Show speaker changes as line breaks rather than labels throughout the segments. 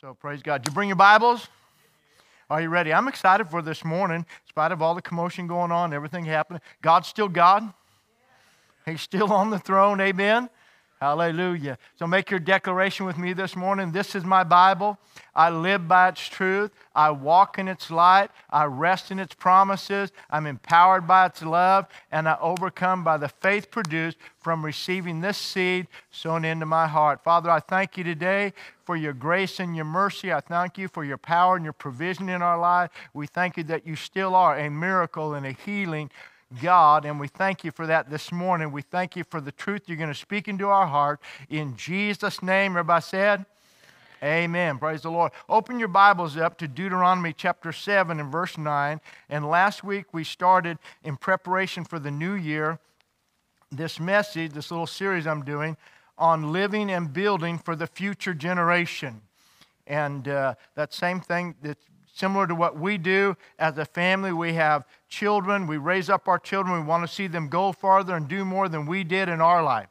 So praise God. Did you bring your Bibles? Are you ready? I'm excited for this morning, in spite of all the commotion going on, everything happening. God's still God. He's still on the throne. Amen. Hallelujah. So make your declaration with me this morning. This is my Bible. I live by its truth. I walk in its light. I rest in its promises. I'm empowered by its love. And I overcome by the faith produced from receiving this seed sown into my heart. Father, I thank you today for your grace and your mercy. I thank you for your power and your provision in our life. We thank you that you still are a miracle and a healing God, and we thank you for that this morning. We thank you for the truth you're going to speak into our heart. In Jesus' name, everybody said, Amen. Praise the Lord. Open your Bibles up to Deuteronomy chapter 7 and verse 9. And last week we started in preparation for the new year this message, this little series I'm doing on living and building for the future generation. And uh, that same thing that's similar to what we do as a family. We have children, we raise up our children, we want to see them go farther and do more than we did in our life.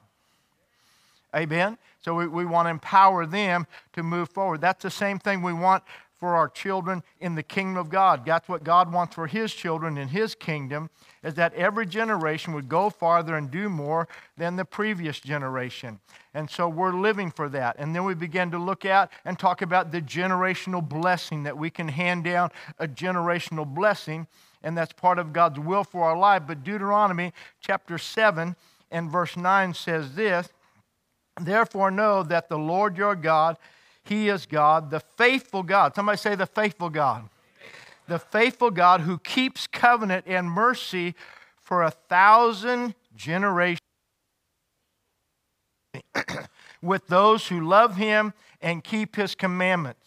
Amen? So we, we want to empower them to move forward. That's the same thing we want for our children in the kingdom of God. That's what God wants for His children in His kingdom, is that every generation would go farther and do more than the previous generation. And so we're living for that. And then we begin to look at and talk about the generational blessing that we can hand down a generational blessing, and that's part of God's will for our life. But Deuteronomy chapter 7 and verse 9 says this Therefore, know that the Lord your God, he is God, the faithful God. Somebody say, the faithful God. The faithful God who keeps covenant and mercy for a thousand generations with those who love him and keep his commandments.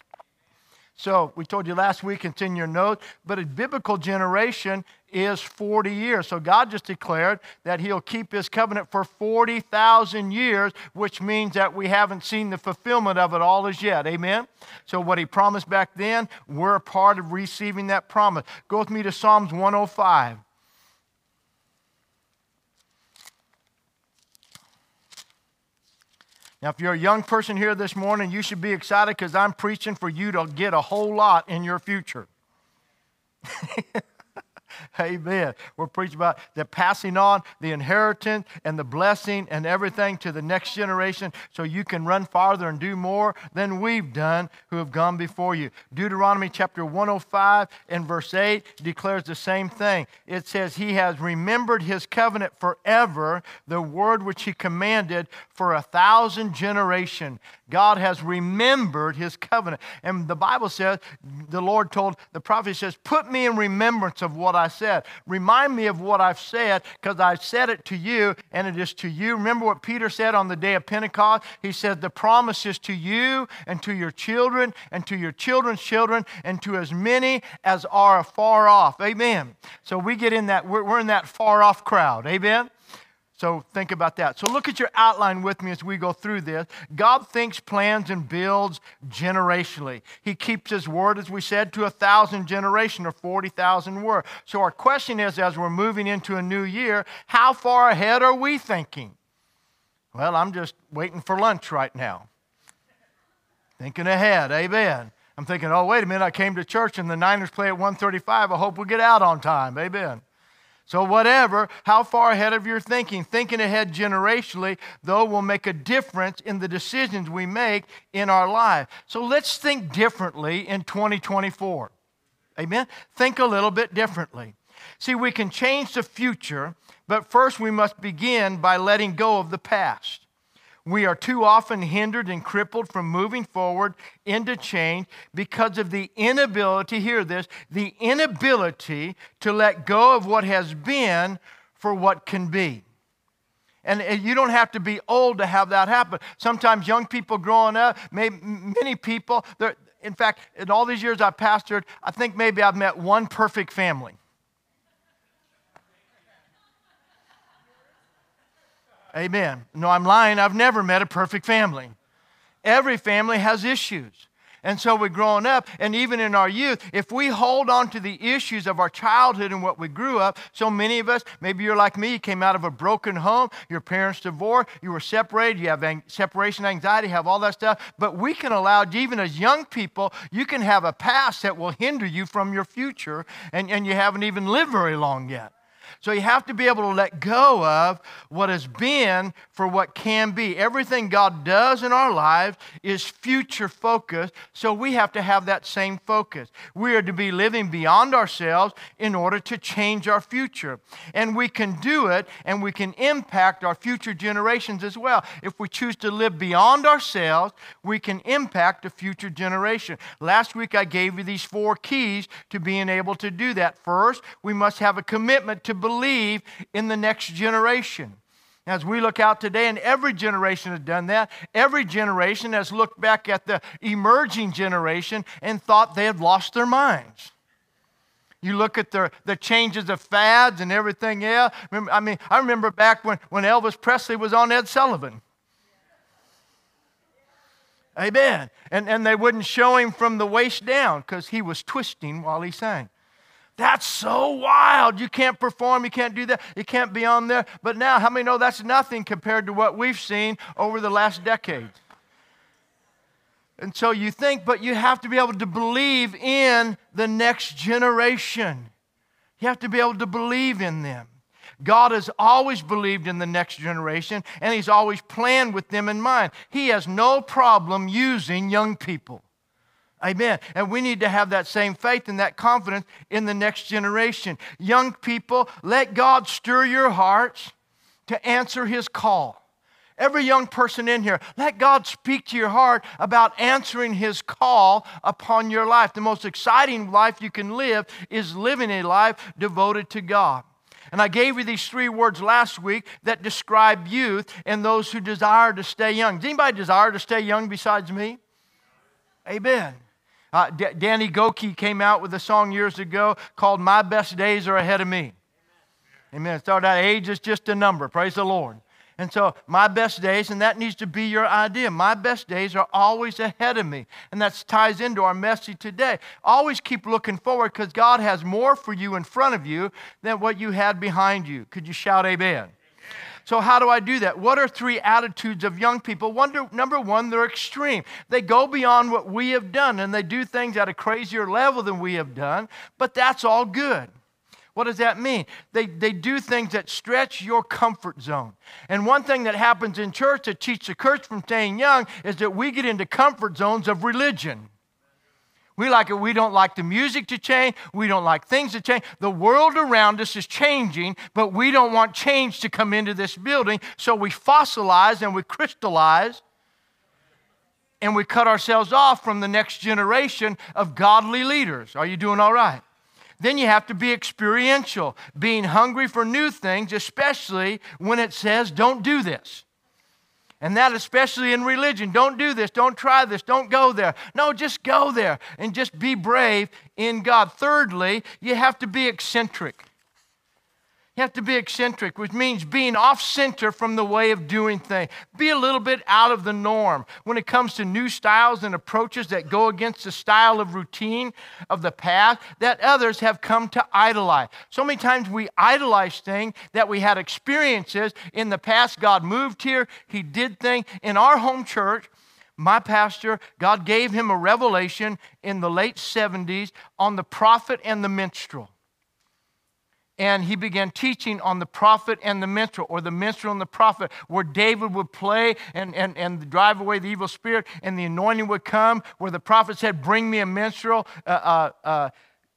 So we told you last week, it's in your notes, but a biblical generation is 40 years. So God just declared that He'll keep His covenant for 40,000 years, which means that we haven't seen the fulfillment of it all as yet. Amen? So what He promised back then, we're a part of receiving that promise. Go with me to Psalms 105. Now, if you're a young person here this morning, you should be excited because I'm preaching for you to get a whole lot in your future. Amen. We're preaching about the passing on the inheritance and the blessing and everything to the next generation so you can run farther and do more than we've done who have gone before you. Deuteronomy chapter 105 and verse 8 declares the same thing. It says, He has remembered His covenant forever, the word which He commanded for a thousand generation. God has remembered his covenant. And the Bible says, the Lord told the prophet, says, Put me in remembrance of what I said. Remind me of what I've said, because I've said it to you, and it is to you. Remember what Peter said on the day of Pentecost? He said, The promise is to you and to your children and to your children's children and to as many as are afar off. Amen. So we get in that, we're, we're in that far off crowd. Amen. So think about that. So look at your outline with me as we go through this. God thinks, plans, and builds generationally. He keeps his word, as we said, to a thousand generation or 40,000 word. So our question is, as we're moving into a new year, how far ahead are we thinking? Well, I'm just waiting for lunch right now. Thinking ahead, amen. I'm thinking, oh, wait a minute, I came to church and the Niners play at 135. I hope we get out on time, amen. So, whatever, how far ahead of your thinking, thinking ahead generationally, though, will make a difference in the decisions we make in our life. So, let's think differently in 2024. Amen? Think a little bit differently. See, we can change the future, but first we must begin by letting go of the past. We are too often hindered and crippled from moving forward into change because of the inability, hear this, the inability to let go of what has been for what can be. And uh, you don't have to be old to have that happen. Sometimes young people growing up, maybe many people, in fact, in all these years I've pastored, I think maybe I've met one perfect family. Amen. No, I'm lying. I've never met a perfect family. Every family has issues. And so we're growing up, and even in our youth, if we hold on to the issues of our childhood and what we grew up, so many of us, maybe you're like me, you came out of a broken home, your parents divorced, you were separated, you have ang- separation anxiety, have all that stuff. But we can allow, even as young people, you can have a past that will hinder you from your future, and, and you haven't even lived very long yet. So you have to be able to let go of what has been for what can be. Everything God does in our lives is future focused, so we have to have that same focus. We are to be living beyond ourselves in order to change our future. And we can do it and we can impact our future generations as well. If we choose to live beyond ourselves, we can impact a future generation. Last week I gave you these four keys to being able to do that. First, we must have a commitment to believe in the next generation. As we look out today, and every generation has done that, every generation has looked back at the emerging generation and thought they had lost their minds. You look at the, the changes of fads and everything else. I mean, I remember back when, when Elvis Presley was on Ed Sullivan. Amen. And, and they wouldn't show him from the waist down because he was twisting while he sang. That's so wild. You can't perform, you can't do that, you can't be on there. But now, how many know that's nothing compared to what we've seen over the last decade? And so you think, but you have to be able to believe in the next generation. You have to be able to believe in them. God has always believed in the next generation, and He's always planned with them in mind. He has no problem using young people. Amen. And we need to have that same faith and that confidence in the next generation. Young people, let God stir your hearts to answer his call. Every young person in here, let God speak to your heart about answering his call upon your life. The most exciting life you can live is living a life devoted to God. And I gave you these three words last week that describe youth and those who desire to stay young. Does anybody desire to stay young besides me? Amen. Uh, D- Danny Gokey came out with a song years ago called My Best Days Are Ahead of Me. Amen. Amen. So that age is just a number. Praise the Lord. And so, my best days, and that needs to be your idea. My best days are always ahead of me. And that ties into our message today. Always keep looking forward because God has more for you in front of you than what you had behind you. Could you shout amen? So, how do I do that? What are three attitudes of young people? Wonder, number one, they're extreme. They go beyond what we have done and they do things at a crazier level than we have done, but that's all good. What does that mean? They, they do things that stretch your comfort zone. And one thing that happens in church that keeps the church from staying young is that we get into comfort zones of religion. We like it. We don't like the music to change. We don't like things to change. The world around us is changing, but we don't want change to come into this building. So we fossilize and we crystallize and we cut ourselves off from the next generation of godly leaders. Are you doing all right? Then you have to be experiential, being hungry for new things, especially when it says, don't do this. And that especially in religion. Don't do this. Don't try this. Don't go there. No, just go there and just be brave in God. Thirdly, you have to be eccentric. You have to be eccentric, which means being off center from the way of doing things. Be a little bit out of the norm when it comes to new styles and approaches that go against the style of routine of the past that others have come to idolize. So many times we idolize things that we had experiences in the past. God moved here, He did things. In our home church, my pastor, God gave him a revelation in the late 70s on the prophet and the minstrel and he began teaching on the prophet and the minstrel, or the minstrel and the prophet, where David would play and, and, and drive away the evil spirit, and the anointing would come, where the prophet said, Bring me a minstrel. Uh, uh, uh,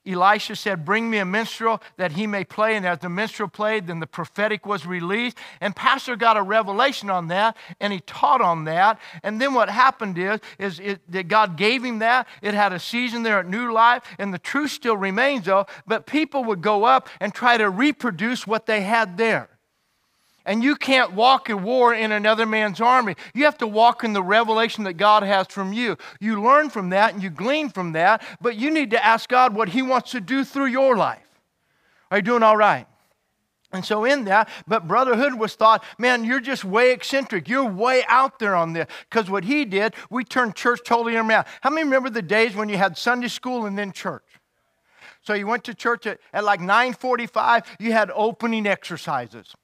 Elisha said, Bring me a minstrel that he may play. And as the minstrel played, then the prophetic was released. And Pastor got a revelation on that, and he taught on that. And then what happened is, is it, that God gave him that. It had a season there at New Life, and the truth still remains, though. But people would go up and try to reproduce what they had there. And you can't walk a war in another man's army. You have to walk in the revelation that God has from you. You learn from that and you glean from that, but you need to ask God what He wants to do through your life. Are you doing all right? And so, in that, but brotherhood was thought, man, you're just way eccentric. You're way out there on this. Because what he did, we turned church totally around. How many remember the days when you had Sunday school and then church? So you went to church at, at like 9:45. You had opening exercises,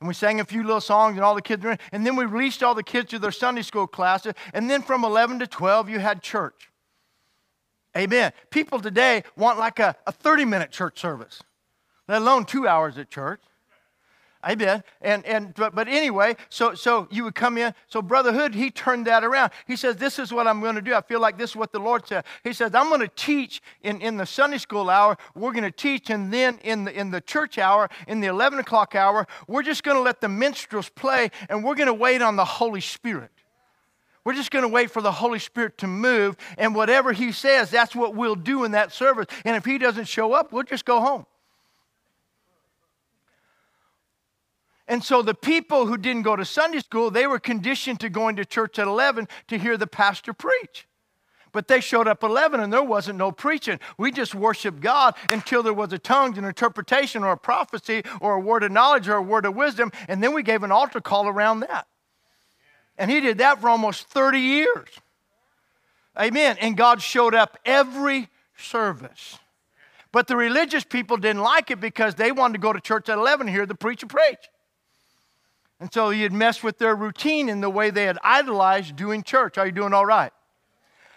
and we sang a few little songs, and all the kids were in. And then we released all the kids to their Sunday school classes. And then from 11 to 12, you had church. Amen. People today want like a, a 30 minute church service let alone two hours at church. Amen. And and but, but anyway, so so you would come in. So brotherhood, he turned that around. He says, "This is what I'm going to do. I feel like this is what the Lord said." He says, "I'm going to teach in in the Sunday school hour. We're going to teach, and then in the in the church hour, in the 11 o'clock hour, we're just going to let the minstrels play, and we're going to wait on the Holy Spirit." We're just going to wait for the Holy Spirit to move, and whatever He says, that's what we'll do in that service. And if He doesn't show up, we'll just go home. And so the people who didn't go to Sunday school, they were conditioned to going to church at 11 to hear the pastor preach. But they showed up 11 and there wasn't no preaching. We just worshiped God until there was a tongue, an interpretation, or a prophecy, or a word of knowledge, or a word of wisdom. And then we gave an altar call around that. And he did that for almost 30 years. Amen. And God showed up every service. But the religious people didn't like it because they wanted to go to church at 11 and hear the preacher preach. And so he had messed with their routine in the way they had idolized doing church. Are you doing all right?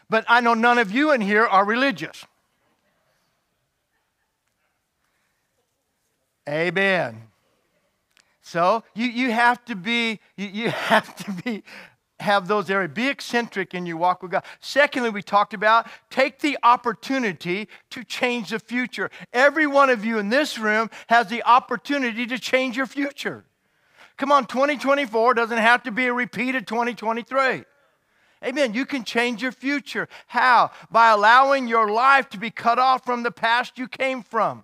But I know none of you in here are religious. Amen. So you, you have to be, you, you have to be, have those areas. Be eccentric in your walk with God. Secondly, we talked about take the opportunity to change the future. Every one of you in this room has the opportunity to change your future. Come on, 2024 doesn't have to be a repeat of 2023. Amen. You can change your future. How? By allowing your life to be cut off from the past you came from.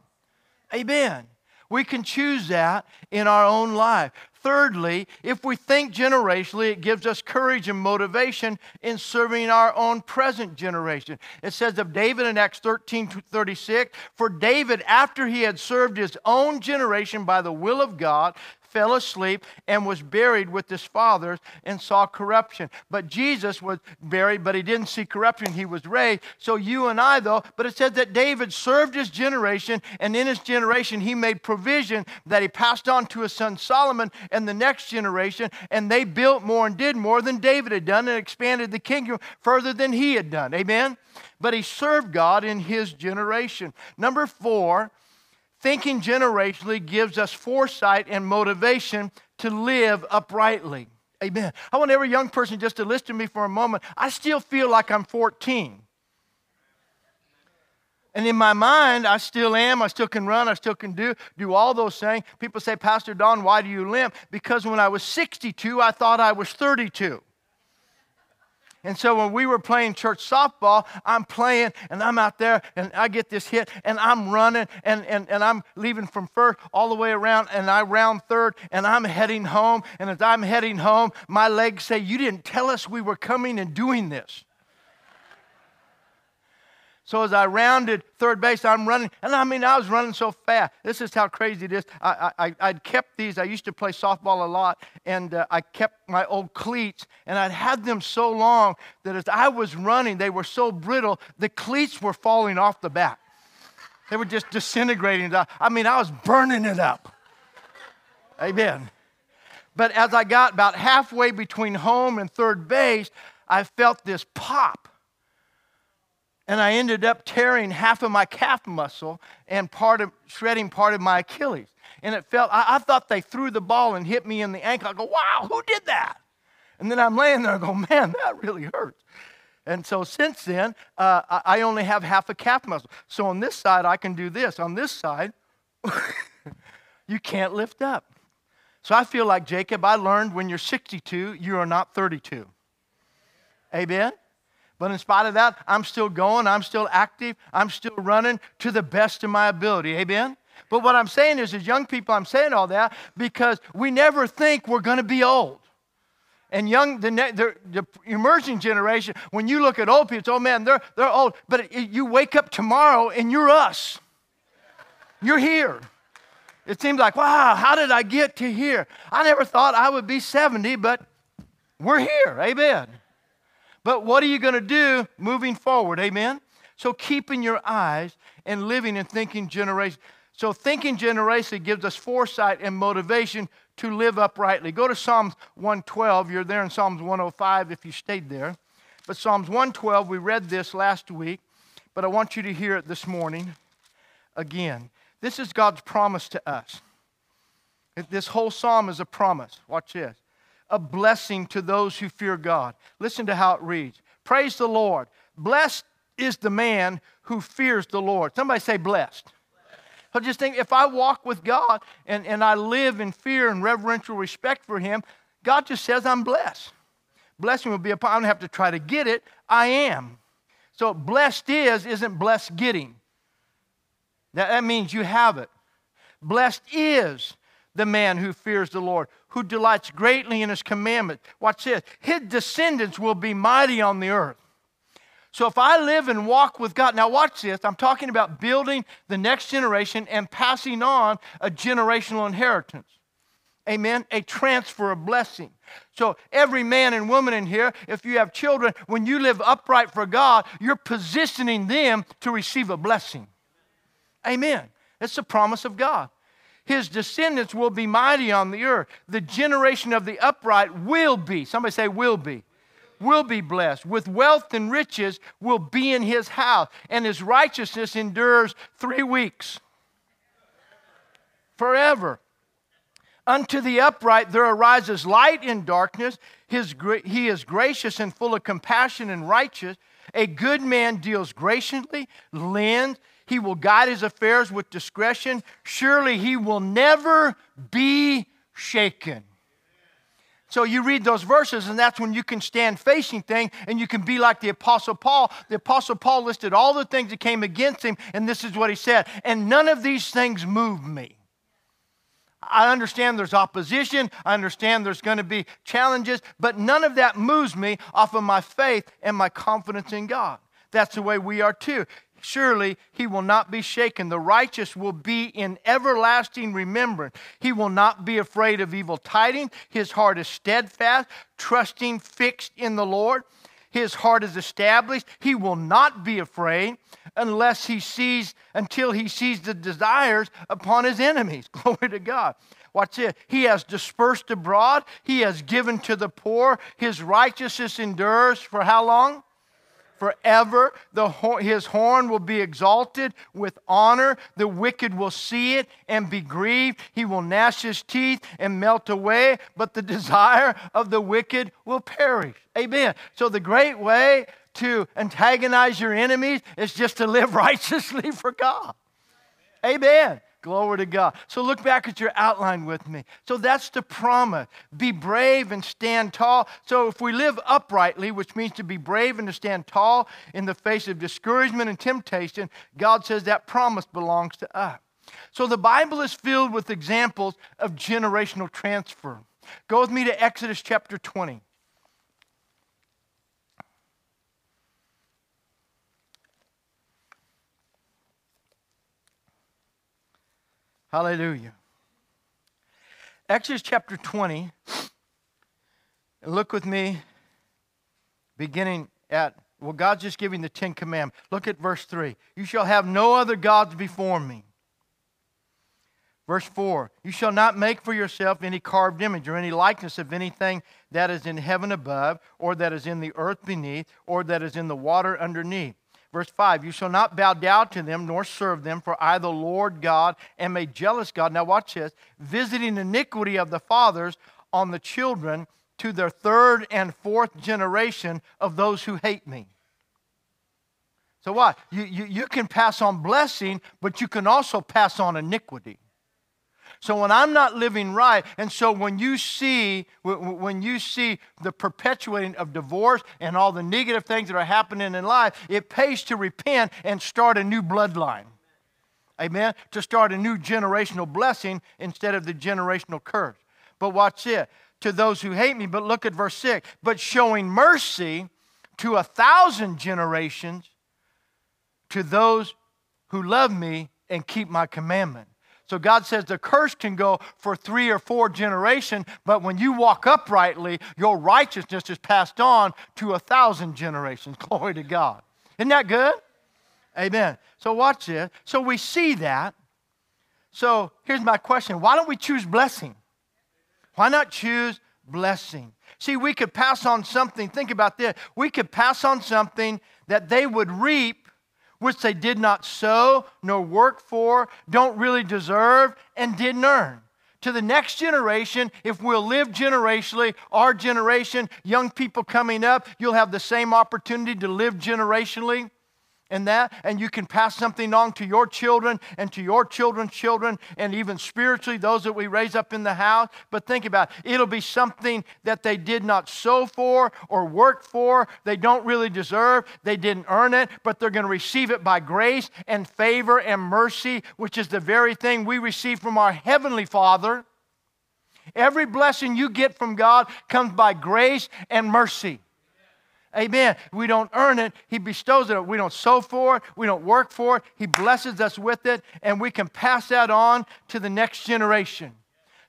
Amen. We can choose that in our own life. Thirdly, if we think generationally, it gives us courage and motivation in serving our own present generation. It says of David in Acts 13 36, for David, after he had served his own generation by the will of God, fell asleep and was buried with his fathers and saw corruption. But Jesus was buried, but he didn't see corruption. He was raised. So you and I, though, but it said that David served his generation, and in his generation, he made provision that he passed on to his son Solomon and the next generation, and they built more and did more than David had done and expanded the kingdom further than he had done. Amen? But he served God in his generation. Number four, Thinking generationally gives us foresight and motivation to live uprightly. Amen. I want every young person just to listen to me for a moment. I still feel like I'm 14. And in my mind, I still am. I still can run. I still can do, do all those things. People say, Pastor Don, why do you limp? Because when I was 62, I thought I was 32. And so when we were playing church softball, I'm playing and I'm out there and I get this hit and I'm running and, and, and I'm leaving from first all the way around and I round third and I'm heading home. And as I'm heading home, my legs say, You didn't tell us we were coming and doing this. So as I rounded third base, I'm running, and I mean, I was running so fast. This is how crazy it is. I, I, I'd kept these. I used to play softball a lot, and uh, I kept my old cleats, and I'd had them so long that as I was running, they were so brittle, the cleats were falling off the back. They were just disintegrating. I mean, I was burning it up. Amen. But as I got about halfway between home and third base, I felt this pop and I ended up tearing half of my calf muscle and part of shredding part of my Achilles. And it felt, I, I, thought they threw the ball and hit me in the ankle. I go, wow, who did that? And then I'm laying there I go, man, that really hurts. And so since then, uh, I only have half a calf muscle. So on this side, I can do this. On this side, you can't lift up. So I feel like Jacob, I learned when you're 62, you are not 32. Amen? But in spite of that, I'm still going, I'm still active, I'm still running to the best of my ability. Amen? But what I'm saying is, as young people, I'm saying all that because we never think we're going to be old. And young, the, the, the, emerging generation, when you look at old people, oh man, they're, they're old. But it, you wake up tomorrow and you're us. You're here. It seems like, wow, how did I get to here? I never thought I would be 70, but we're here. Amen. But what are you going to do moving forward? Amen. So keeping your eyes and living and thinking generation. So thinking generation gives us foresight and motivation to live uprightly. Go to Psalms 112. You're there in Psalms 105 if you stayed there. But Psalms 112, we read this last week, but I want you to hear it this morning again. This is God's promise to us. This whole psalm is a promise. Watch this. A blessing to those who fear God. Listen to how it reads Praise the Lord. Blessed is the man who fears the Lord. Somebody say, blessed. So just think if I walk with God and, and I live in fear and reverential respect for Him, God just says I'm blessed. Blessing will be upon, I don't have to try to get it, I am. So blessed is isn't blessed getting. That, that means you have it. Blessed is the man who fears the Lord, who delights greatly in his commandment. Watch this. His descendants will be mighty on the earth. So if I live and walk with God, now watch this. I'm talking about building the next generation and passing on a generational inheritance. Amen. A transfer of blessing. So, every man and woman in here, if you have children, when you live upright for God, you're positioning them to receive a blessing. Amen. That's the promise of God. His descendants will be mighty on the earth. The generation of the upright will be, somebody say, will be, will be blessed. With wealth and riches will be in his house, and his righteousness endures three weeks. Forever. Unto the upright there arises light in darkness. His, he is gracious and full of compassion and righteous. A good man deals graciously, lends, he will guide his affairs with discretion. Surely he will never be shaken. So you read those verses, and that's when you can stand facing things and you can be like the Apostle Paul. The Apostle Paul listed all the things that came against him, and this is what he said. And none of these things move me. I understand there's opposition. I understand there's going to be challenges, but none of that moves me off of my faith and my confidence in God. That's the way we are too. Surely he will not be shaken. The righteous will be in everlasting remembrance. He will not be afraid of evil tidings. His heart is steadfast, trusting, fixed in the Lord. His heart is established. He will not be afraid unless he sees, until he sees the desires upon his enemies. Glory to God. Watch it. He has dispersed abroad. He has given to the poor. His righteousness endures for how long? Forever. The, his horn will be exalted with honor. The wicked will see it and be grieved. He will gnash his teeth and melt away, but the desire of the wicked will perish. Amen. So, the great way to antagonize your enemies is just to live righteously for God. Amen. Glory to God. So look back at your outline with me. So that's the promise. Be brave and stand tall. So if we live uprightly, which means to be brave and to stand tall in the face of discouragement and temptation, God says that promise belongs to us. So the Bible is filled with examples of generational transfer. Go with me to Exodus chapter 20. Hallelujah. Exodus chapter 20. And look with me, beginning at, well, God's just giving the Ten Commandments. Look at verse 3. You shall have no other gods before me. Verse 4 You shall not make for yourself any carved image or any likeness of anything that is in heaven above, or that is in the earth beneath, or that is in the water underneath. Verse 5 You shall not bow down to them nor serve them, for I, the Lord God, am a jealous God. Now, watch this visiting iniquity of the fathers on the children to their third and fourth generation of those who hate me. So, what? You, you, you can pass on blessing, but you can also pass on iniquity. So when I'm not living right, and so when you see when you see the perpetuating of divorce and all the negative things that are happening in life, it pays to repent and start a new bloodline. Amen. To start a new generational blessing instead of the generational curse. But watch it. To those who hate me, but look at verse 6. But showing mercy to a thousand generations to those who love me and keep my commandment. So God says the curse can go for three or four generations, but when you walk uprightly, your righteousness is passed on to a thousand generations. Glory to God. Isn't that good? Amen. So watch this. So we see that. So here's my question why don't we choose blessing? Why not choose blessing? See, we could pass on something. Think about this. We could pass on something that they would reap, which they did not sow, nor work for, don't really deserve, and didn't earn. To the next generation, if we'll live generationally, our generation, young people coming up, you'll have the same opportunity to live generationally and that, and you can pass something on to your children and to your children's children, and even spiritually, those that we raise up in the house. But think about it. it'll be something that they did not sow for or work for. They don't really deserve. They didn't earn it, but they're going to receive it by grace and favor and mercy, which is the very thing we receive from our Heavenly Father. Every blessing you get from God comes by grace and mercy. Amen. We don't earn it. He bestows it. We don't sow for it. We don't work for it. He blesses us with it, and we can pass that on to the next generation.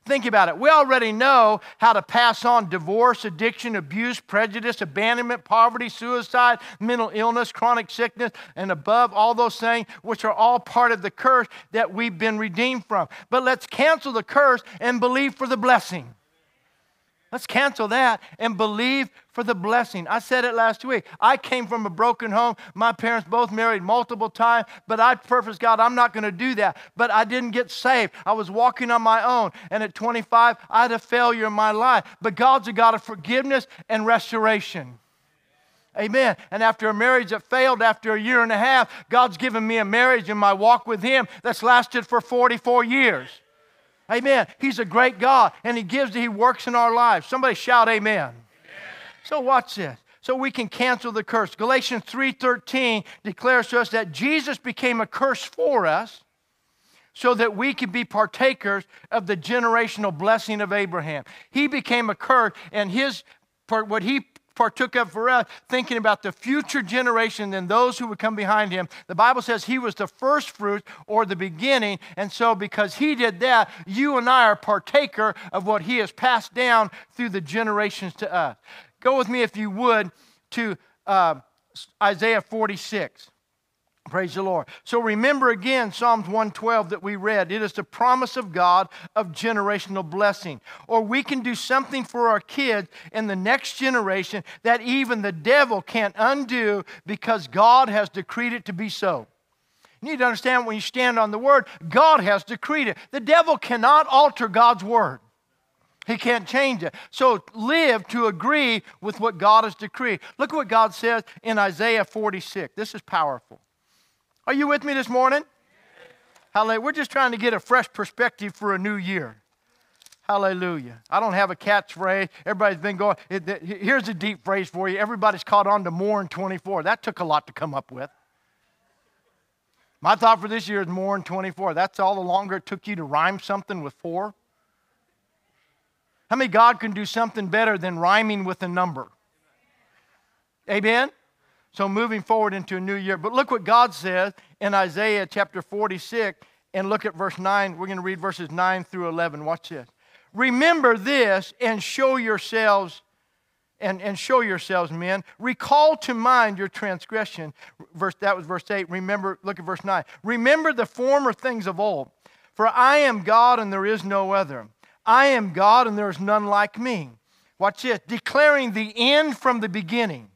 Think about it. We already know how to pass on divorce, addiction, abuse, prejudice, abandonment, poverty, suicide, mental illness, chronic sickness, and above all those things, which are all part of the curse that we've been redeemed from. But let's cancel the curse and believe for the blessing. Let's cancel that and believe for the blessing. I said it last week. I came from a broken home. My parents both married multiple times, but I purposed God, I'm not going to do that. But I didn't get saved. I was walking on my own. And at 25, I had a failure in my life. But God's a God of forgiveness and restoration. Amen. And after a marriage that failed after a year and a half, God's given me a marriage in my walk with Him that's lasted for 44 years. Amen. He's a great God and He gives, He works in our lives. Somebody shout amen. amen. So watch this. So we can cancel the curse. Galatians 3:13 declares to us that Jesus became a curse for us so that we could be partakers of the generational blessing of Abraham. He became a curse and his what he partook of for us, thinking about the future generation and those who would come behind him. The Bible says he was the first fruit or the beginning. And so, because he did that, you and I are partaker of what he has passed down through the generations to us. Go with me, if you would, to uh, Isaiah 46. Praise the Lord. So remember again Psalms 112 that we read. It is the promise of God of generational blessing. Or we can do something for our kids in the next generation that even the devil can't undo because God has decreed it to be so. You need to understand when you stand on the word, God has decreed it. The devil cannot alter God's word. He can't change it. So live to agree with what God has decreed. Look at what God says in Isaiah 46. This is powerful. Are you with me this morning? Hallelujah. We're just trying to get a fresh perspective for a new year. Hallelujah. I don't have a catchphrase. Everybody's been going. Here's a deep phrase for you. Everybody's caught on to more in 24. That took a lot to come up with. My thought for this year is more in 24. That's all the longer it took you to rhyme something with four. How many God can do something better than rhyming with a number? Amen? So moving forward into a new year. But look what God says in Isaiah chapter 46 and look at verse 9. We're going to read verses 9 through 11. Watch this. Remember this and show yourselves and, and show yourselves, men. Recall to mind your transgression. Verse, that was verse 8. Remember, look at verse 9. Remember the former things of old. For I am God and there is no other. I am God and there is none like me. Watch this. Declaring the end from the beginning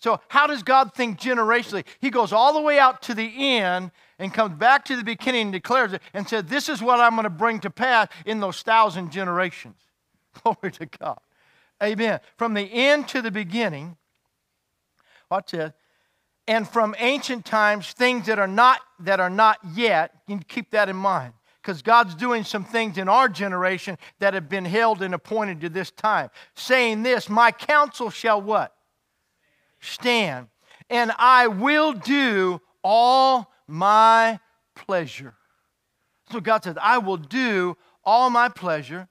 so, how does God think generationally? He goes all the way out to the end and comes back to the beginning and declares it and said, This is what I'm going to bring to pass in those thousand generations. Glory to God. Amen. From the end to the beginning, watch this. And from ancient times, things that are not that are not yet, you keep that in mind. Because God's doing some things in our generation that have been held and appointed to this time. Saying this, my counsel shall what? Stand, and I will do all my pleasure. So God says, I will do all my pleasure,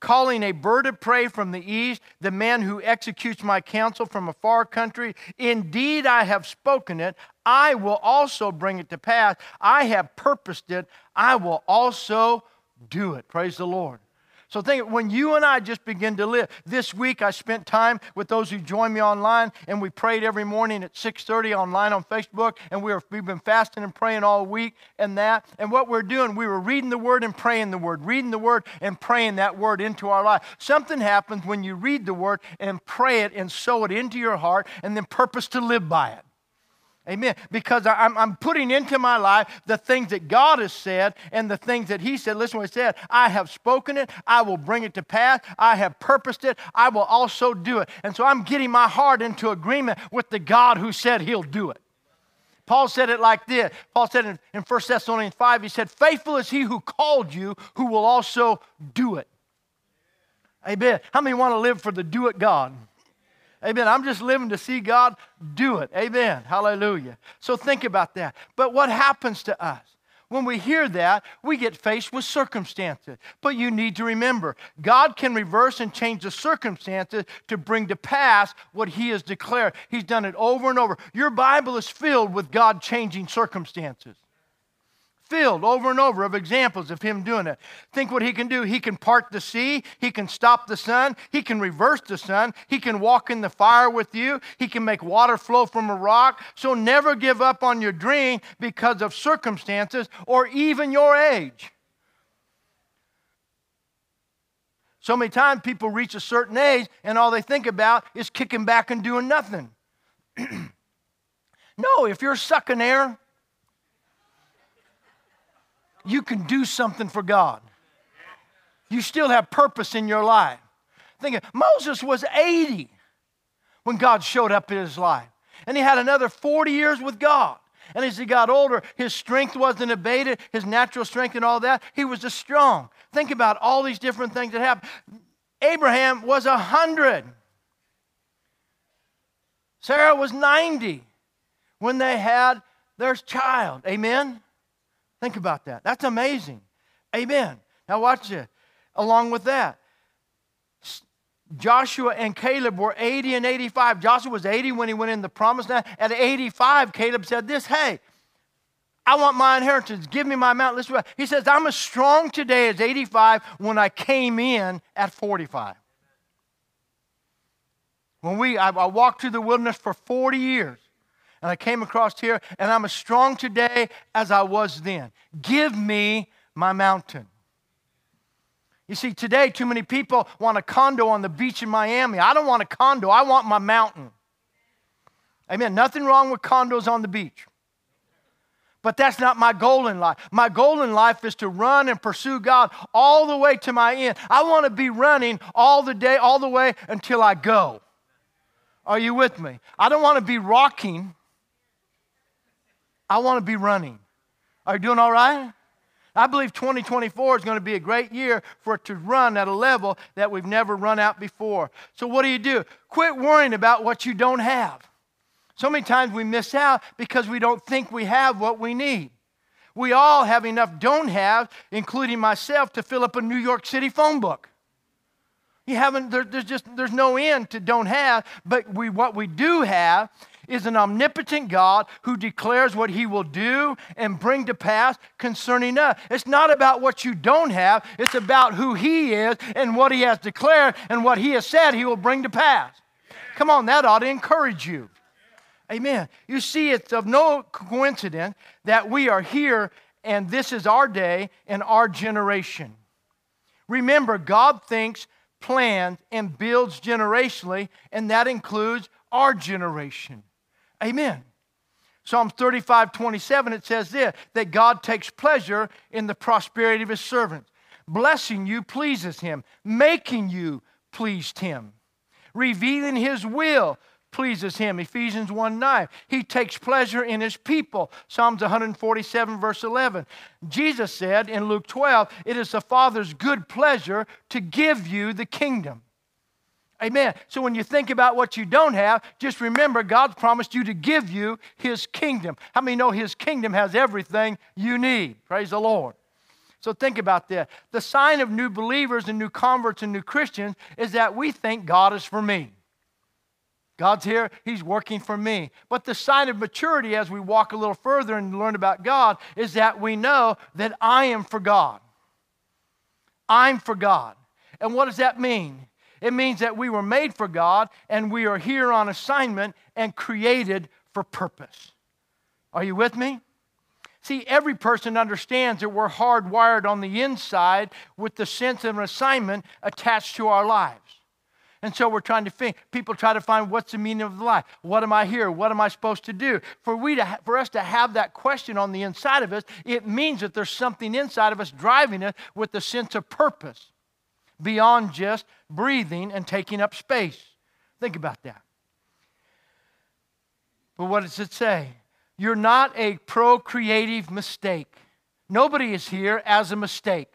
calling a bird of prey from the east, the man who executes my counsel from a far country. Indeed, I have spoken it. I will also bring it to pass. I have purposed it. I will also do it. Praise the Lord. So think when you and I just begin to live. This week I spent time with those who joined me online, and we prayed every morning at 6:30 online on Facebook, and we were, we've been fasting and praying all week and that. And what we're doing, we were reading the Word and praying the Word, reading the Word and praying that Word into our life. Something happens when you read the Word and pray it and sow it into your heart, and then purpose to live by it. Amen. Because I'm, I'm putting into my life the things that God has said and the things that He said. Listen what He said I have spoken it, I will bring it to pass, I have purposed it, I will also do it. And so I'm getting my heart into agreement with the God who said He'll do it. Paul said it like this. Paul said in, in 1 Thessalonians 5, he said, Faithful is he who called you, who will also do it. Amen. How many want to live for the do it God? Amen. I'm just living to see God do it. Amen. Hallelujah. So think about that. But what happens to us? When we hear that, we get faced with circumstances. But you need to remember, God can reverse and change the circumstances to bring to pass what He has declared. He's done it over and over. Your Bible is filled with God changing circumstances filled over and over of examples of him doing it. Think what he can do. He can part the sea, he can stop the sun, he can reverse the sun, he can walk in the fire with you, he can make water flow from a rock. So never give up on your dream because of circumstances or even your age. So many times people reach a certain age and all they think about is kicking back and doing nothing. no, if you're sucking air, you can do something for God. You still have purpose in your life. Think Moses was 80 when God showed up in his life. And he had another 40 years with God. And as he got older, his strength wasn't abated, his natural strength and all that. He was just strong. Think about all these different things that happened. Abraham was 100. Sarah was 90 when they had their child. Amen? Think about that. That's amazing. Amen. Now, watch this. Along with that, Joshua and Caleb were 80 and 85. Joshua was 80 when he went in the promised land. At 85, Caleb said this Hey, I want my inheritance. Give me my mountain. Listen, he says, I'm as strong today as 85 when I came in at 45. When we, I, I walked through the wilderness for 40 years and I came across here, and I'm as strong today as I was then. Give me my mountain. You see, today, too many people want a condo on the beach in Miami. I don't want a condo, I want my mountain. Amen. Nothing wrong with condos on the beach. But that's not my goal in life. My goal in life is to run and pursue God all the way to my end. I want to be running all the day, all the way until I go. Are you with me? I don't want to be rocking I want to be running. Are you doing all right? I believe 2024 is going to be a great year for it to run at a level that we've never run out before. So, what do you do? Quit worrying about what you don't have. So many times we miss out because we don't think we have what we need. We all have enough don't have, including myself, to fill up a New York City phone book. You haven't, there, there's just, there's no end to don't have, but we, what we do have is an omnipotent God who declares what he will do and bring to pass concerning us. It's not about what you don't have, it's about who he is and what he has declared and what he has said he will bring to pass. Come on, that ought to encourage you. Amen. You see, it's of no coincidence that we are here and this is our day and our generation. Remember, God thinks, plans, and builds generationally, and that includes our generation. Amen. Psalm 35, 27, it says this that God takes pleasure in the prosperity of his servants. Blessing you pleases him, making you pleased him, revealing his will pleases him. Ephesians 1 9. He takes pleasure in his people. Psalms 147, verse 11. Jesus said in Luke 12, It is the Father's good pleasure to give you the kingdom. Amen. So when you think about what you don't have, just remember God's promised you to give you His kingdom. How many know His kingdom has everything you need? Praise the Lord. So think about that. The sign of new believers and new converts and new Christians is that we think God is for me. God's here, He's working for me. But the sign of maturity as we walk a little further and learn about God is that we know that I am for God. I'm for God. And what does that mean? It means that we were made for God and we are here on assignment and created for purpose. Are you with me? See, every person understands that we're hardwired on the inside with the sense of an assignment attached to our lives. And so we're trying to think. People try to find what's the meaning of life? What am I here? What am I supposed to do? For, we to, for us to have that question on the inside of us, it means that there's something inside of us driving us with a sense of purpose beyond just breathing and taking up space. Think about that. But what does it say? You're not a procreative mistake. Nobody is here as a mistake.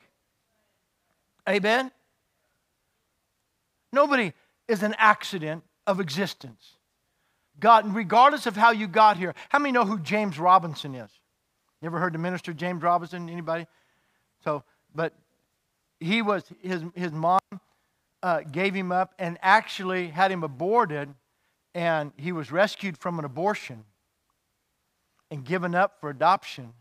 Amen? Nobody is an accident of existence. God, regardless of how you got here, how many know who James Robison is? You ever heard the minister James Robison? Anybody? So, but he was his his mom uh, gave him up and actually had him aborted, and he was rescued from an abortion and given up for adoption.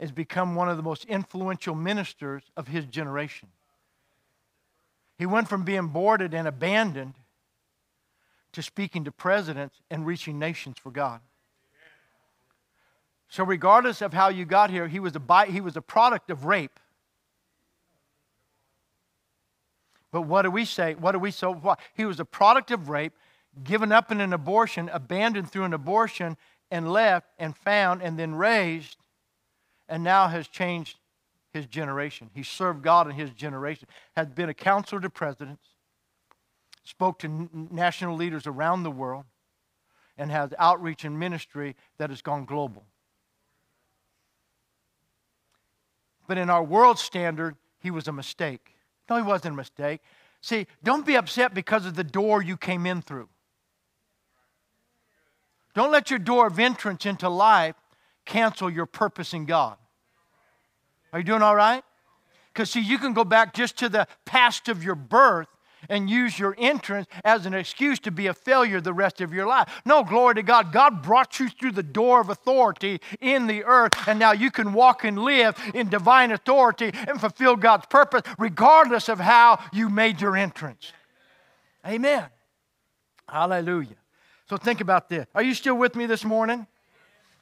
Has become one of the most influential ministers of his generation. He went from being boarded and abandoned to speaking to presidents and reaching nations for God. So, regardless of how you got here, he was a, he was a product of rape. But what do we say? What do we so? What? He was a product of rape, given up in an abortion, abandoned through an abortion, and left and found and then raised, and now has changed his generation. He served God in his generation, has been a counselor to presidents, spoke to national leaders around the world, and has outreach and ministry that has gone global. But in our world standard, he was a mistake. No, he wasn't a mistake. See, don't be upset because of the door you came in through. Don't let your door of entrance into life cancel your purpose in God. Are you doing all right? Because, see, you can go back just to the past of your birth and use your entrance as an excuse to be a failure the rest of your life. No, glory to God. God brought you through the door of authority in the earth, and now you can walk and live in divine authority and fulfill God's purpose regardless of how you made your entrance. Amen. Hallelujah. So think about this. Are you still with me this morning?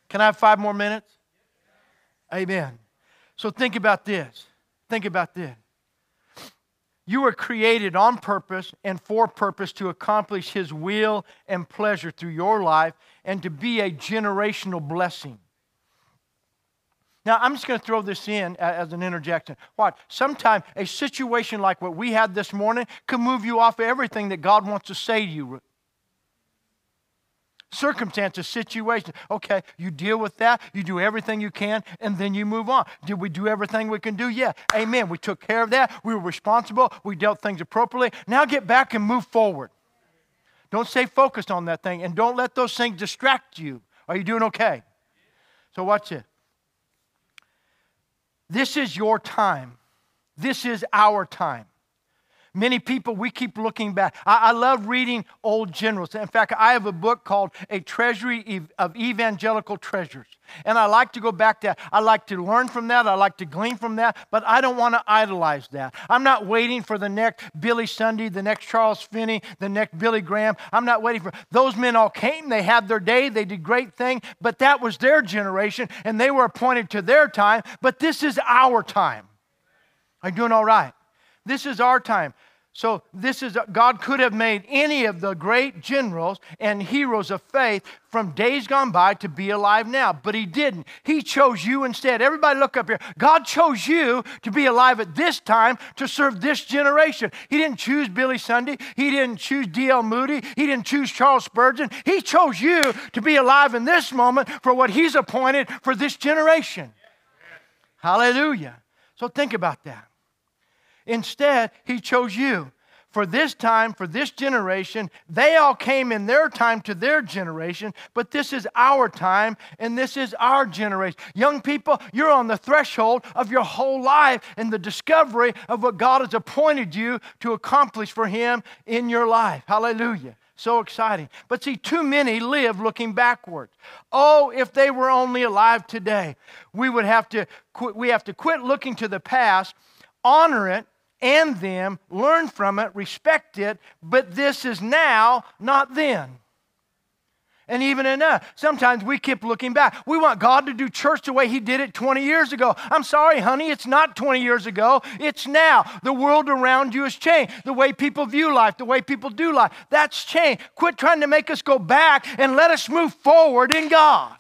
Can I have five more minutes? Amen. So think about this. Think about this. You were created on purpose and for purpose to accomplish His will and pleasure through your life and to be a generational blessing. Now, I'm just going to throw this in as an interjection. What? Sometimes a situation like what we had this morning can move you off of everything that God wants to say to you circumstances, situations. Okay, you deal with that, you do everything you can, and then you move on. Did we do everything we can do? Yeah. Amen. We took care of that. We were responsible. We dealt things appropriately. Now get back and move forward. Don't stay focused on that thing and don't let those things distract you. Are you doing okay? So, watch it. This is your time. This is our time. Many people, we keep looking back. I, I, love reading old generals. In fact, I have a book called A Treasury of Evangelical Treasures. And I like to go back to that. I like to learn from that. I like to glean from that. But I don't want to idolize that. I'm not waiting for the next Billy Sunday, the next Charles Finney, the next Billy Graham. I'm not waiting for those men all came. They had their day. They did great things. But that was their generation and they were appointed to their time. But this is our time. Are you doing all right? This is our time. So this is God could have made any of the great generals and heroes of faith from days gone by to be alive now, but he didn't. He chose you instead. Everybody look up here. God chose you to be alive at this time to serve this generation. He didn't choose Billy Sunday. He didn't choose D.L. Moody. He didn't choose Charles Spurgeon. He chose you to be alive in this moment for what he's appointed for this generation. Hallelujah. So think about that. Instead, He chose you. For this time, for this generation, they all came in their time to their generation, but this is our time and this is our generation. Young people, you're on the threshold of your whole life and the discovery of what God has appointed you to accomplish for Him in your life. Hallelujah. So exciting. But see, too many live looking backwards. Oh, if they were only alive today. We would have to quit, we have to quit looking to the past, honor it and them, learn from it, respect it, but this is now, not then. And even in us, sometimes we keep looking back. We want God to do church the way He did it 20 years ago. I'm sorry, honey, it's not 20 years ago. It's now. The world around you has changed. The way people view life, the way people do life, that's changed. Quit trying to make us go back and let us move forward in God.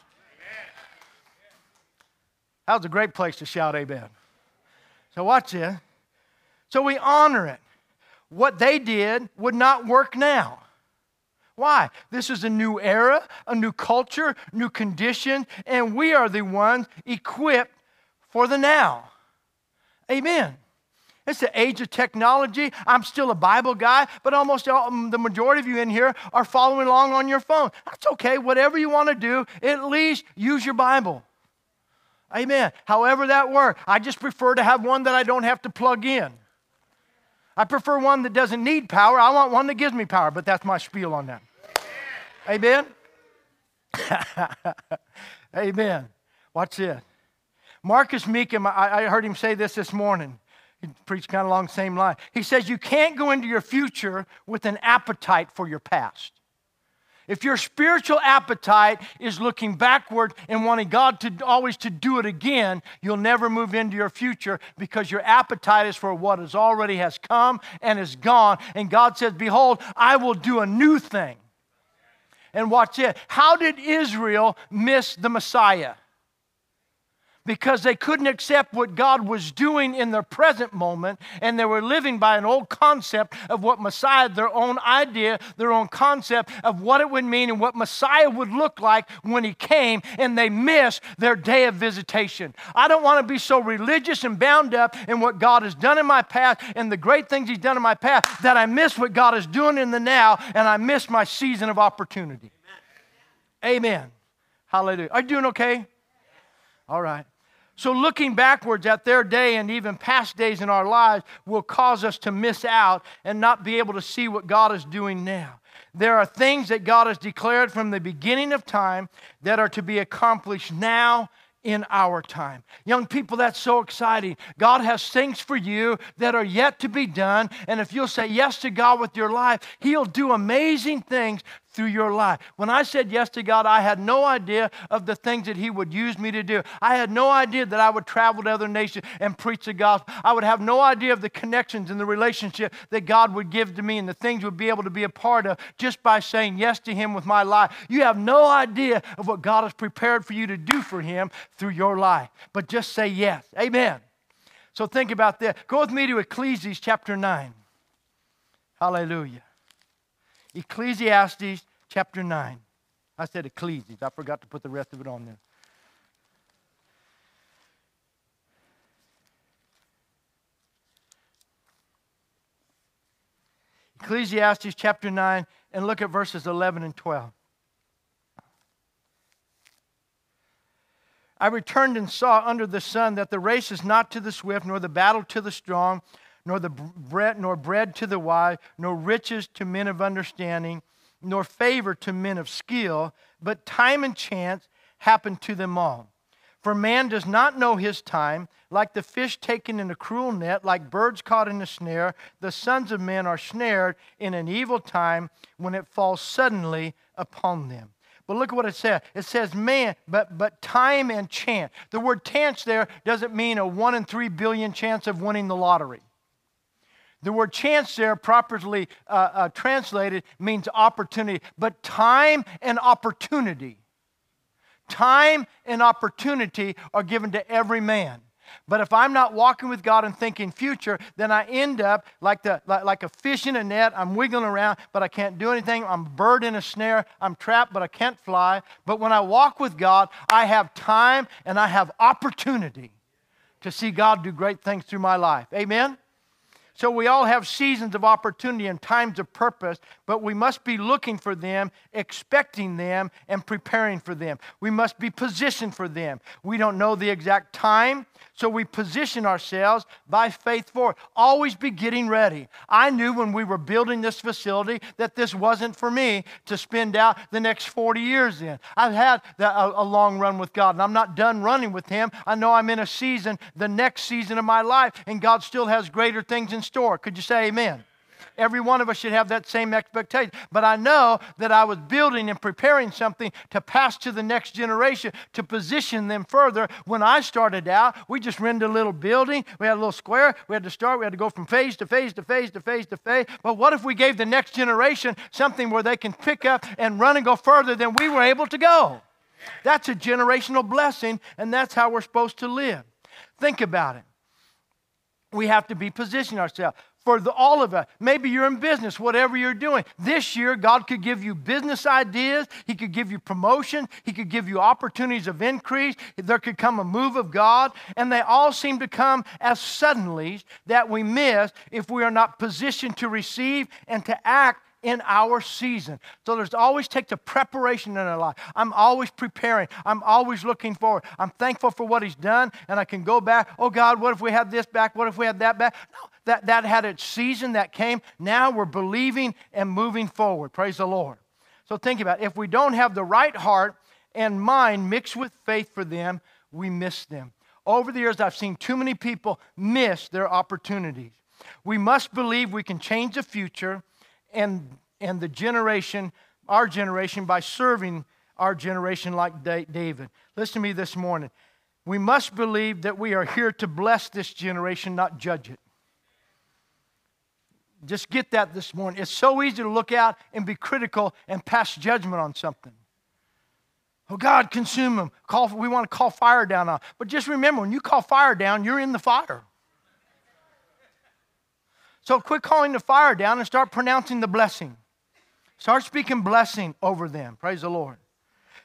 That was a great place to shout amen. So, watch this. So, we honor it. What they did would not work now. Why? This is a new era, a new culture, new condition, and we are the ones equipped for the now. Amen. It's the age of technology. I'm still a Bible guy, but almost all, um, the majority of you in here are following along on your phone. That's okay. Whatever you want to do, at least use your Bible. Amen. However that works. I just prefer to have one that I don't have to plug in. I prefer one that doesn't need power. I want one that gives me power, but that's my spiel on that. Amen? Amen. Watch this. Marcus Mecum, I, I heard him say this this morning. He preached kind of along the same line. He says, You can't go into your future with an appetite for your past. If your spiritual appetite is looking backward and wanting God to always to do it again, you'll never move into your future because your appetite is for what has already has come and is gone. And God says, Behold, I will do a new thing. And watch it. How did Israel miss the Messiah? Because they couldn't accept what God was doing in their present moment, and they were living by an old concept of what Messiah, their own idea, their own concept of what it would mean and what Messiah would look like when he came, and they missed their day of visitation. I don't want to be so religious and bound up in what God has done in my past and the great things he's done in my past that I miss what God is doing in the now and I miss my season of opportunity. Amen. Amen. Hallelujah. Are you doing okay? All right. So, looking backwards at their day and even past days in our lives will cause us to miss out and not be able to see what God is doing now. There are things that God has declared from the beginning of time that are to be accomplished now in our time. Young people, that's so exciting. God has things for you that are yet to be done. And if you'll say yes to God with your life, He'll do amazing things through your life. When I said yes to God, I had no idea of the things that He would use me to do. I had no idea that I would travel to other nations and preach the gospel. I would have no idea of the connections and the relationship that God would give to me and the things would be able to be a part of just by saying yes to Him with my life. You have no idea of what God has prepared for you to do for Him through your life. But just say yes. Amen. So think about that. Go with me to Ecclesiastes chapter 9. Hallelujah. Ecclesiastes chapter 9. I said Ecclesiastes. I forgot to put the rest of it on there. Ecclesiastes chapter 9, and look at verses 11 and 12. I returned and saw under the sun that the race is not to the swift, nor the battle to the strong, nor the bread, nor bread to the wise, nor riches to men of understanding nor favor to men of skill, but time and chance happen to them all. For man does not know his time, like the fish taken in a cruel net, like birds caught in a snare, the sons of men are snared in an evil time when it falls suddenly upon them. But look at what it says. It says man, but but time and chance. The word chance there doesn't mean a one in three billion chance of winning the lottery. The word chance there, properly uh, uh, translated, means opportunity, but time and opportunity. Time and opportunity are given to every man. But if I'm not walking with God and thinking future, then I end up like, the, like, like, a fish in a net. I'm wiggling around, but I can't do anything. I'm a bird in a snare. I'm trapped, but I can't fly. But when I walk with God, I have time and I have opportunity to see God do great things through my life. Amen? So we all have seasons of opportunity and times of purpose, but we must be looking for them, expecting them, and preparing for them. We must be positioned for them. We don't know the exact time, So we position ourselves by faith for it. Always be getting ready. I knew when we were building this facility that this wasn't for me to spend out the next 40 years in. I've had a, a long run with God, and I'm not done running with Him. I know I'm in a season, the next season of my life, and God still has greater things in store. Could you say amen? Every one of us should have that same expectation. But I know that I was building and preparing something to pass to the next generation to position them further. When I started out, we just rented a little building. We had a little square. We had to start. We had to go from phase to phase to phase to phase to phase. But what if we gave the next generation something where they can pick up and run and go further than we were able to go? That's a generational blessing, and that's how we're supposed to live. Think about it. We have to be positioning ourselves for the, all of us. Maybe you're in business, whatever you're doing. This year, God could give you business ideas. He could give you promotion. He could give you opportunities of increase. There could come a move of God. And they all seem to come as suddenly that we miss if we are not positioned to receive and to act in our season. So there's always take the preparation in our life. I'm always preparing. I'm always looking forward. I'm thankful for what he's done, and I can go back. Oh God, what if we had this back? What if we had that back? No, that, that had its season that came. Now we're believing and moving forward. Praise the Lord. So think about it. If we don't have the right heart and mind mixed with faith for them, we miss them. Over the years, I've seen too many people miss their opportunities. We must believe we can change the future and, and the generation, our generation, by serving our generation like David. Listen to me this morning. We must believe that we are here to bless this generation, not judge it. Just get that this morning. It's so easy to look out and be critical and pass judgment on something. Oh, God, consume them. Call, we want to call fire down on. But just remember, when you call fire down, you're in the fire. So quit calling the fire down and start pronouncing the blessing. Start speaking blessing over them. Praise the Lord.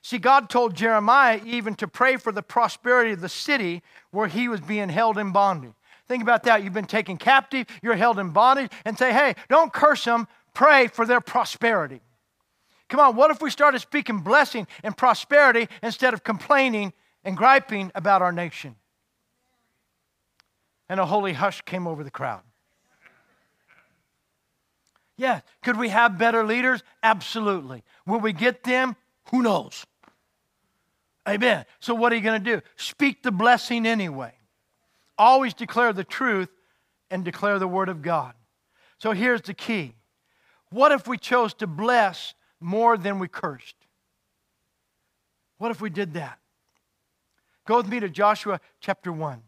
See, God told Jeremiah even to pray for the prosperity of the city where he was being held in bondage. Think about that. You've been taken captive, you're held in bondage, and say, hey, don't curse them, pray for their prosperity. Come on, what if we started speaking blessing and prosperity instead of complaining and griping about our nation? And a holy hush came over the crowd. Yeah. Could we have better leaders? Absolutely. Will we get them? Who knows? Amen. So, what are you going to do? Speak the blessing anyway. Always declare the truth and declare the word of God. So, here's the key What if we chose to bless more than we cursed? What if we did that? Go with me to Joshua chapter 1.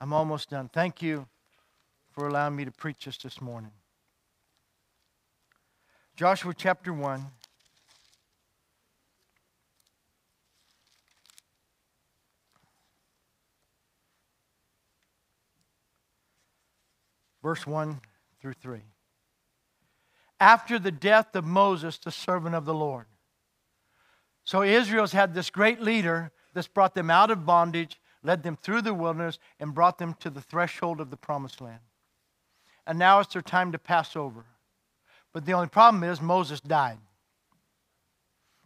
I'm almost done. Thank you for allowing me to preach this this morning. Joshua chapter 1. Verse 1 through 3. After the death of Moses, the servant of the Lord. So Israel's had this great leader that's brought them out of bondage, led them through the wilderness, and brought them to the threshold of the promised land and now it's their time to pass over. But the only problem is Moses died.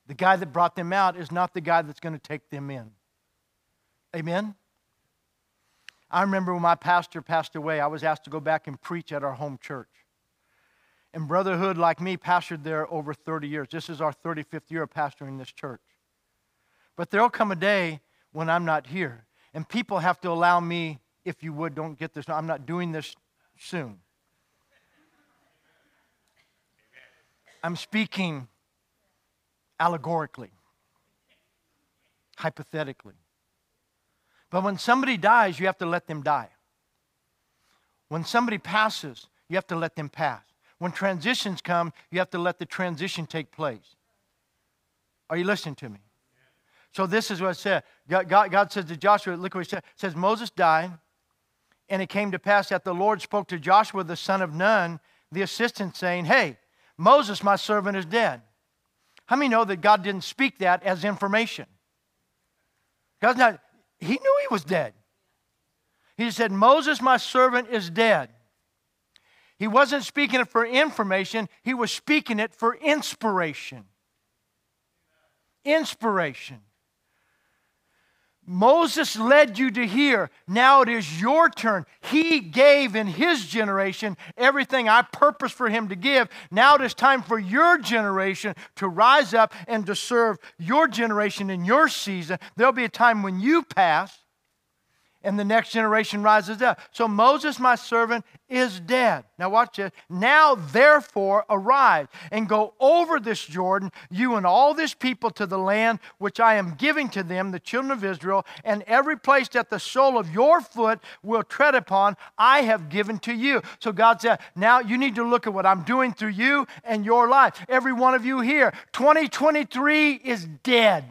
The guy that brought them out is not the guy that's going to take them in. Amen? I remember when my pastor passed away, I was asked to go back and preach at our home church. And Brotherhood, like me, pastored there over 30 years. This is our 35th year of pastoring this church. But there'll come a day when I'm not here. And people have to allow me, if you would, don't get this, I'm not doing this soon. I'm speaking allegorically, hypothetically. But when somebody dies, you have to let them die. When somebody passes, you have to let them pass. When transitions come, you have to let the transition take place. Are you listening to me? So this is what it said. God, God, God says to Joshua, look what he said. It says, Moses died, and it came to pass that the Lord spoke to Joshua, the son of Nun, the assistant, saying, Hey, Moses, my servant, is dead. How many know that God didn't speak that as information? God's not, he knew he was dead. He said, Moses, my servant, is dead. He wasn't speaking it for information, he was speaking it for inspiration. Inspiration. Moses led you to here. Now it is your turn. He gave in his generation everything I purposed for him to give. Now it is time for your generation to rise up and to serve your generation in your season. There'll be a time when you pass and the next generation rises up. So Moses, my servant, is dead. Now watch this. Now therefore arise and go over this Jordan, you and all this people to the land which I am giving to them, the children of Israel, and every place that the sole of your foot will tread upon, I have given to you. So God said, now you need to look at what I'm doing through you and your life. Every one of you here, 2023 is dead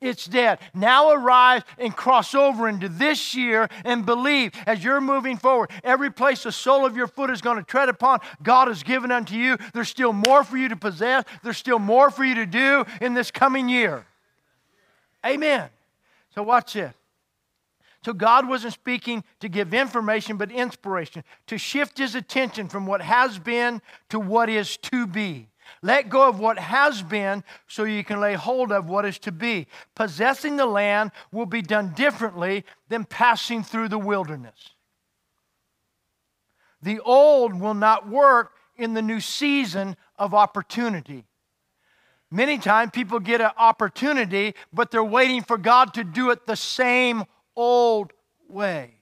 it's dead. Now arise and cross over into this year and believe as you're moving forward. Every place the sole of your foot is going to tread upon, God has given unto you. There's still more for you to possess, there's still more for you to do in this coming year. Amen. So, watch this. So, God wasn't speaking to give information, but inspiration, to shift his attention from what has been to what is to be. Let go of what has been so you can lay hold of what is to be. Possessing the land will be done differently than passing through the wilderness. The old will not work in the new season of opportunity. Many times people get an opportunity, but they're waiting for God to do it the same old way.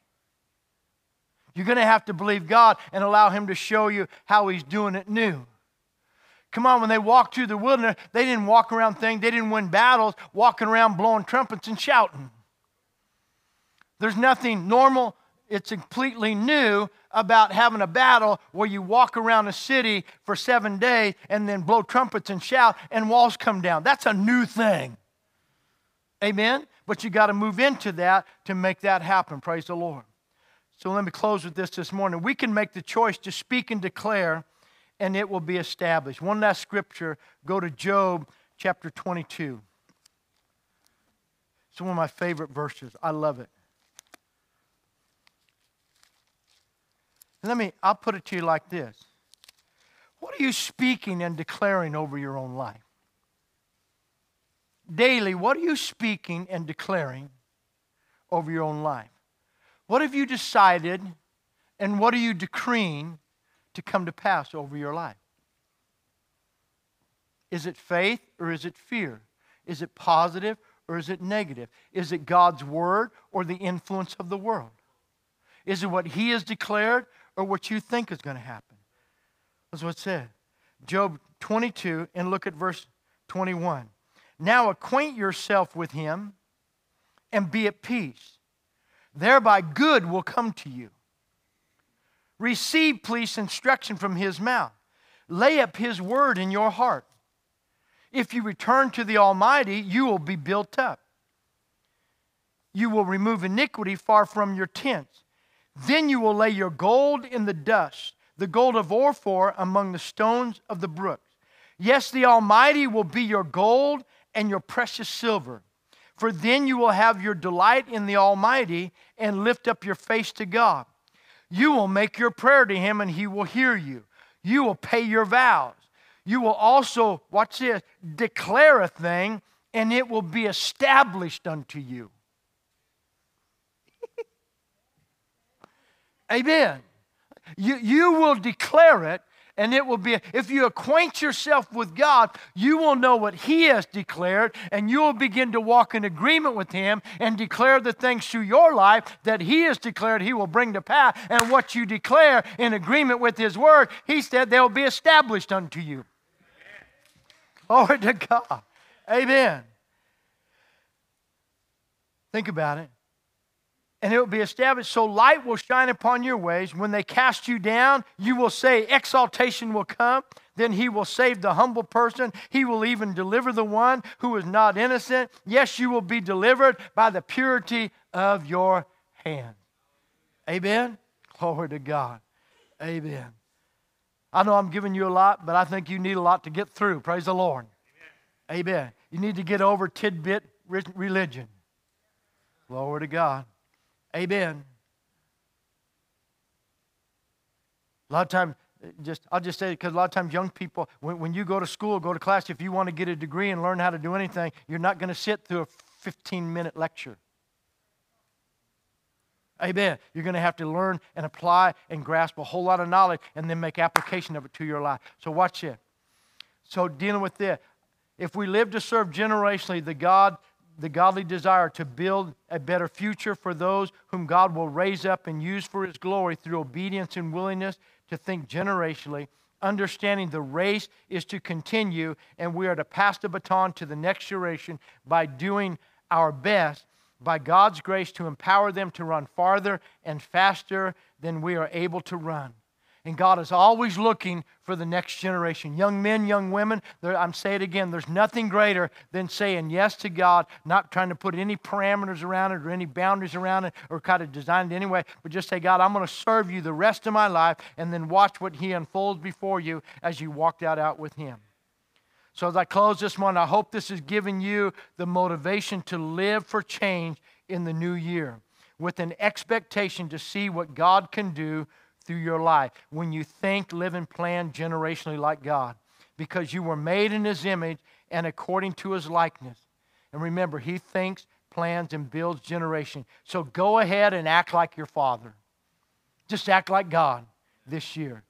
You're going to have to believe God and allow Him to show you how He's doing it new. Come on, when they walked through the wilderness, they didn't walk around things, they didn't win battles walking around blowing trumpets and shouting. There's nothing normal, it's completely new about having a battle where you walk around a city for seven days and then blow trumpets and shout and walls come down. That's a new thing. Amen? But you got to move into that to make that happen. Praise the Lord. So let me close with this this morning. We can make the choice to speak and declare and it will be established. One last scripture, go to Job chapter 22. It's one of my favorite verses. I love it. let me, I'll put it to you like this What are you speaking and declaring over your own life? Daily, what are you speaking and declaring over your own life? What have you decided and what are you decreeing to come to pass over your life? Is it faith or is it fear? Is it positive or is it negative? Is it God's word or the influence of the world? Is it what He has declared or what you think is going to happen? That's what it said. Job 22, and look at verse 21. Now acquaint yourself with Him and be at peace. Thereby good will come to you. Receive, please, instruction from his mouth. Lay up his word in your heart. If you return to the Almighty, you will be built up. You will remove iniquity far from your tents. Then you will lay your gold in the dust, the gold of Ophir among the stones of the brooks. Yes, the Almighty will be your gold and your precious silver. For then you will have your delight in the Almighty and lift up your face to God. You will make your prayer to him and he will hear you. You will pay your vows. You will also, watch this, declare a thing and it will be established unto you. Amen. You, you will declare it and it will be, if you acquaint yourself with God, you will know what He has declared, and you will begin to walk in agreement with Him and declare the things through your life that He has declared He will bring to pass. And what you declare in agreement with His word, He said they will be established unto you. Glory to God. Amen. Think about it and it will be established. So light will shine upon your ways. When they cast you down, you will say, Exaltation will come. Then he will save the humble person. He will even deliver the one who is not innocent. Yes, you will be delivered by the purity of your hand. Amen. Glory to God. Amen. I know I'm giving you a lot, but I think you need a lot to get through. Praise the Lord. Amen. Amen. You need to get over tidbit religion. Glory to God. Amen. A lot of times, just I'll just say it because a lot of times young people, when, when you go to school, go to class, if you want to get a degree and learn how to do anything, you're not going to sit through a 15 minute lecture. Amen. You're going to have to learn and apply and grasp a whole lot of knowledge and then make application of it to your life. So, watch it. So, dealing with this, if we live to serve generationally the God, the godly desire to build a better future for those whom God will raise up and use for His glory through obedience and willingness to think generationally, understanding the race is to continue and we are to pass the baton to the next generation by doing our best by God's grace to empower them to run farther and faster than we are able to run. And God is always looking for the next generation. Young men, young women, I'm saying it again, there's nothing greater than saying yes to God, not trying to put any parameters around it or any boundaries around it or kind of design it anyway, but just say, God, I'm going to serve you the rest of my life and then watch what He unfolds before you as you walk that out with Him. So, as I close this morning, I hope this has given you the motivation to live for change in the new year with an expectation to see what God can do through your life when you think, live, and plan generationally like God because you were made in His image and according to His likeness. And remember, He thinks, plans, and builds generation. So go ahead and act like your Father. Just act like God this year.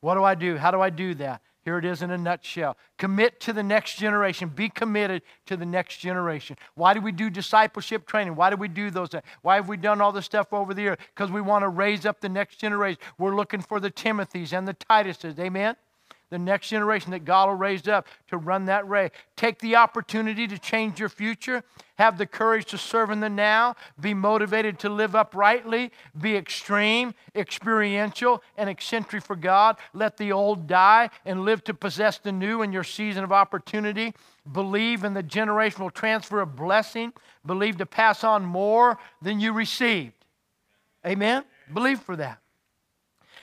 What do I do? How do I do that? Here it is in a nutshell. Commit to the next generation. Be committed to the next generation. Why do we do discipleship training? Why do we do those things? Why have we done all this stuff over the year? Because we want to raise up the next generation. We're looking for the Timothys and the Tituses. Amen? The next generation that God will raise up to run that race. Take the opportunity to change your future. Have the courage to serve in the now. Be motivated to live uprightly. Be extreme, experiential, and eccentric for God. Let the old die and live to possess the new in your season of opportunity. Believe in the generational transfer of blessing. Believe to pass on more than you received. Amen? Believe for that.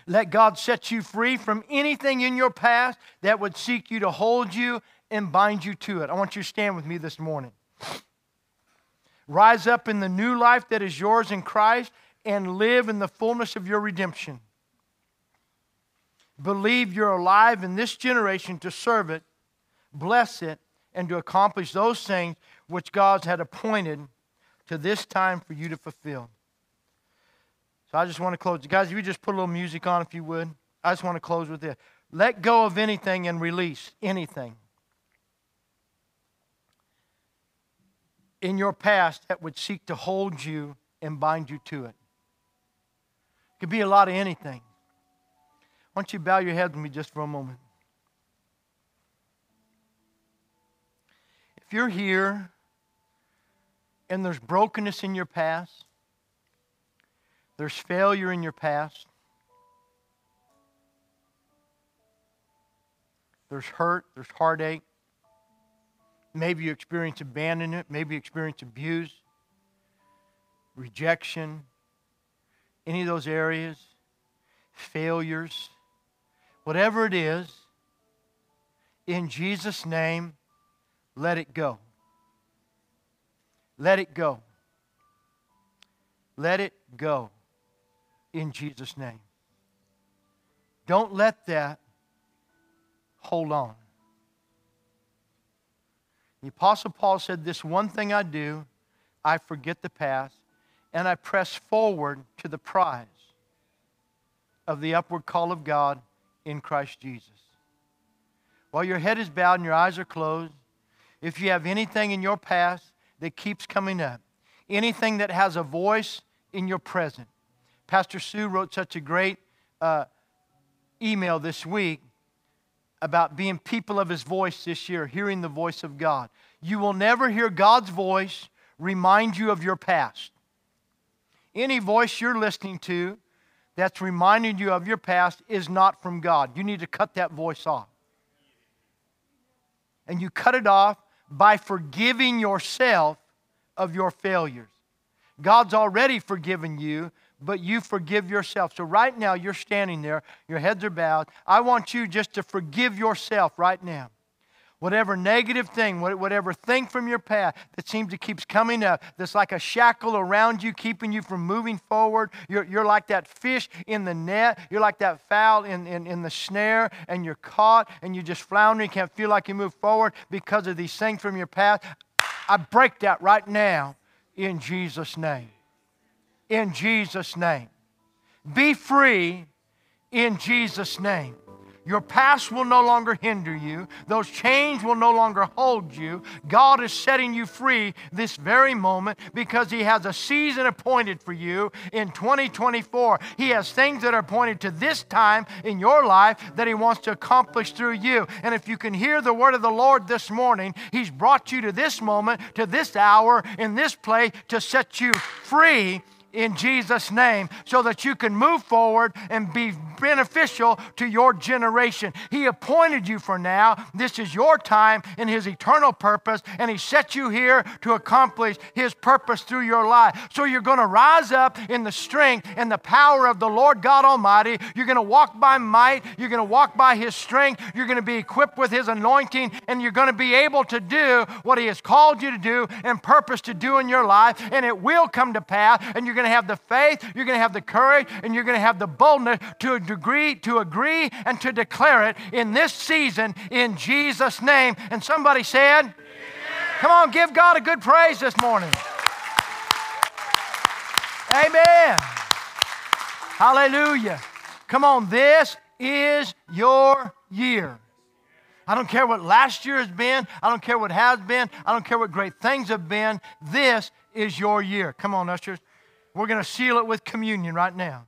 Let God set you free from anything in your past that would seek you to hold you and bind you to it. I want you to stand with me this morning. Rise up in the new life that is yours in Christ and live in the fullness of your redemption. Believe you're alive in this generation to serve it, bless it, and to accomplish those things which God had appointed to this time for you to fulfill. I just want to close. Guys, if you just put a little music on, if you would. I just want to close with this. Let go of anything and release anything in your past that would seek to hold you and bind you to it. It could be a lot of anything. Why don't you bow your head with me just for a moment? If you're here and there's brokenness in your past, there's failure in your past. There's hurt, there's heartache. Maybe you experience abandonment, maybe you experience abuse, rejection, any of those areas, failures, whatever it is, in Jesus' name, let it go. Let it go. Let it go in Jesus' name. Don't let that hold on. The Apostle Paul said, This one thing I do, I forget the past, and I press forward to the prize of the upward call of God in Christ Jesus. While your head is bowed and your eyes are closed, if you have anything in your past that keeps coming up, anything that has a voice in your present, Pastor Sue wrote such a great uh, email this week about being people of his voice this year, hearing the voice of God. You will never hear God's voice remind you of your past. Any voice you're listening to that's reminding you of your past is not from God. You need to cut that voice off. And you cut it off by forgiving yourself of your failures. God's already forgiven you, but you forgive yourself. So, right now, you're standing there, your heads are bowed. I want you just to forgive yourself right now. Whatever negative thing, whatever thing from your past that seems to keeps coming up, that's like a shackle around you, keeping you from moving forward. You're, you're like that fish in the net. You're like that fowl in, in, in the snare, and you're caught, and you just flounder. You can't feel like you move forward because of these things from your past. I break that right now in Jesus' name. In Jesus' name. Be free in Jesus' name. Your past will no longer hinder you. Those chains will no longer hold you. God is setting you free this very moment because He has a season appointed for you in 2024. He has things that are appointed to this time in your life that He wants to accomplish through you. And if you can hear the word of the Lord this morning, He's brought you to this moment, to this hour, in this place to set you free in Jesus' name so that you can move forward and be beneficial to your generation. He appointed you for now. This is your time in His eternal purpose, and He set you here to accomplish His purpose through your life. So you're going to rise up in the strength and the power of the Lord God Almighty. You're going to walk by might, you're going to walk by His strength, you're going to be equipped with His anointing, and you're going to be able to do what He has called you to do and purpose to do in your life, and it will come to pass, and you're going to have the faith, you're going to have the courage, and you're going to have the boldness to a degree, to agree and to declare it in this season in Jesus' name. And somebody said, Amen. Come on, give God a good praise this morning. Amen. Hallelujah. Come on, this is your year. I don't care what last year has been. I don't care what has been. I don't care what great things have been. This is your year. Come on, ushers. We're going to seal it with communion right now.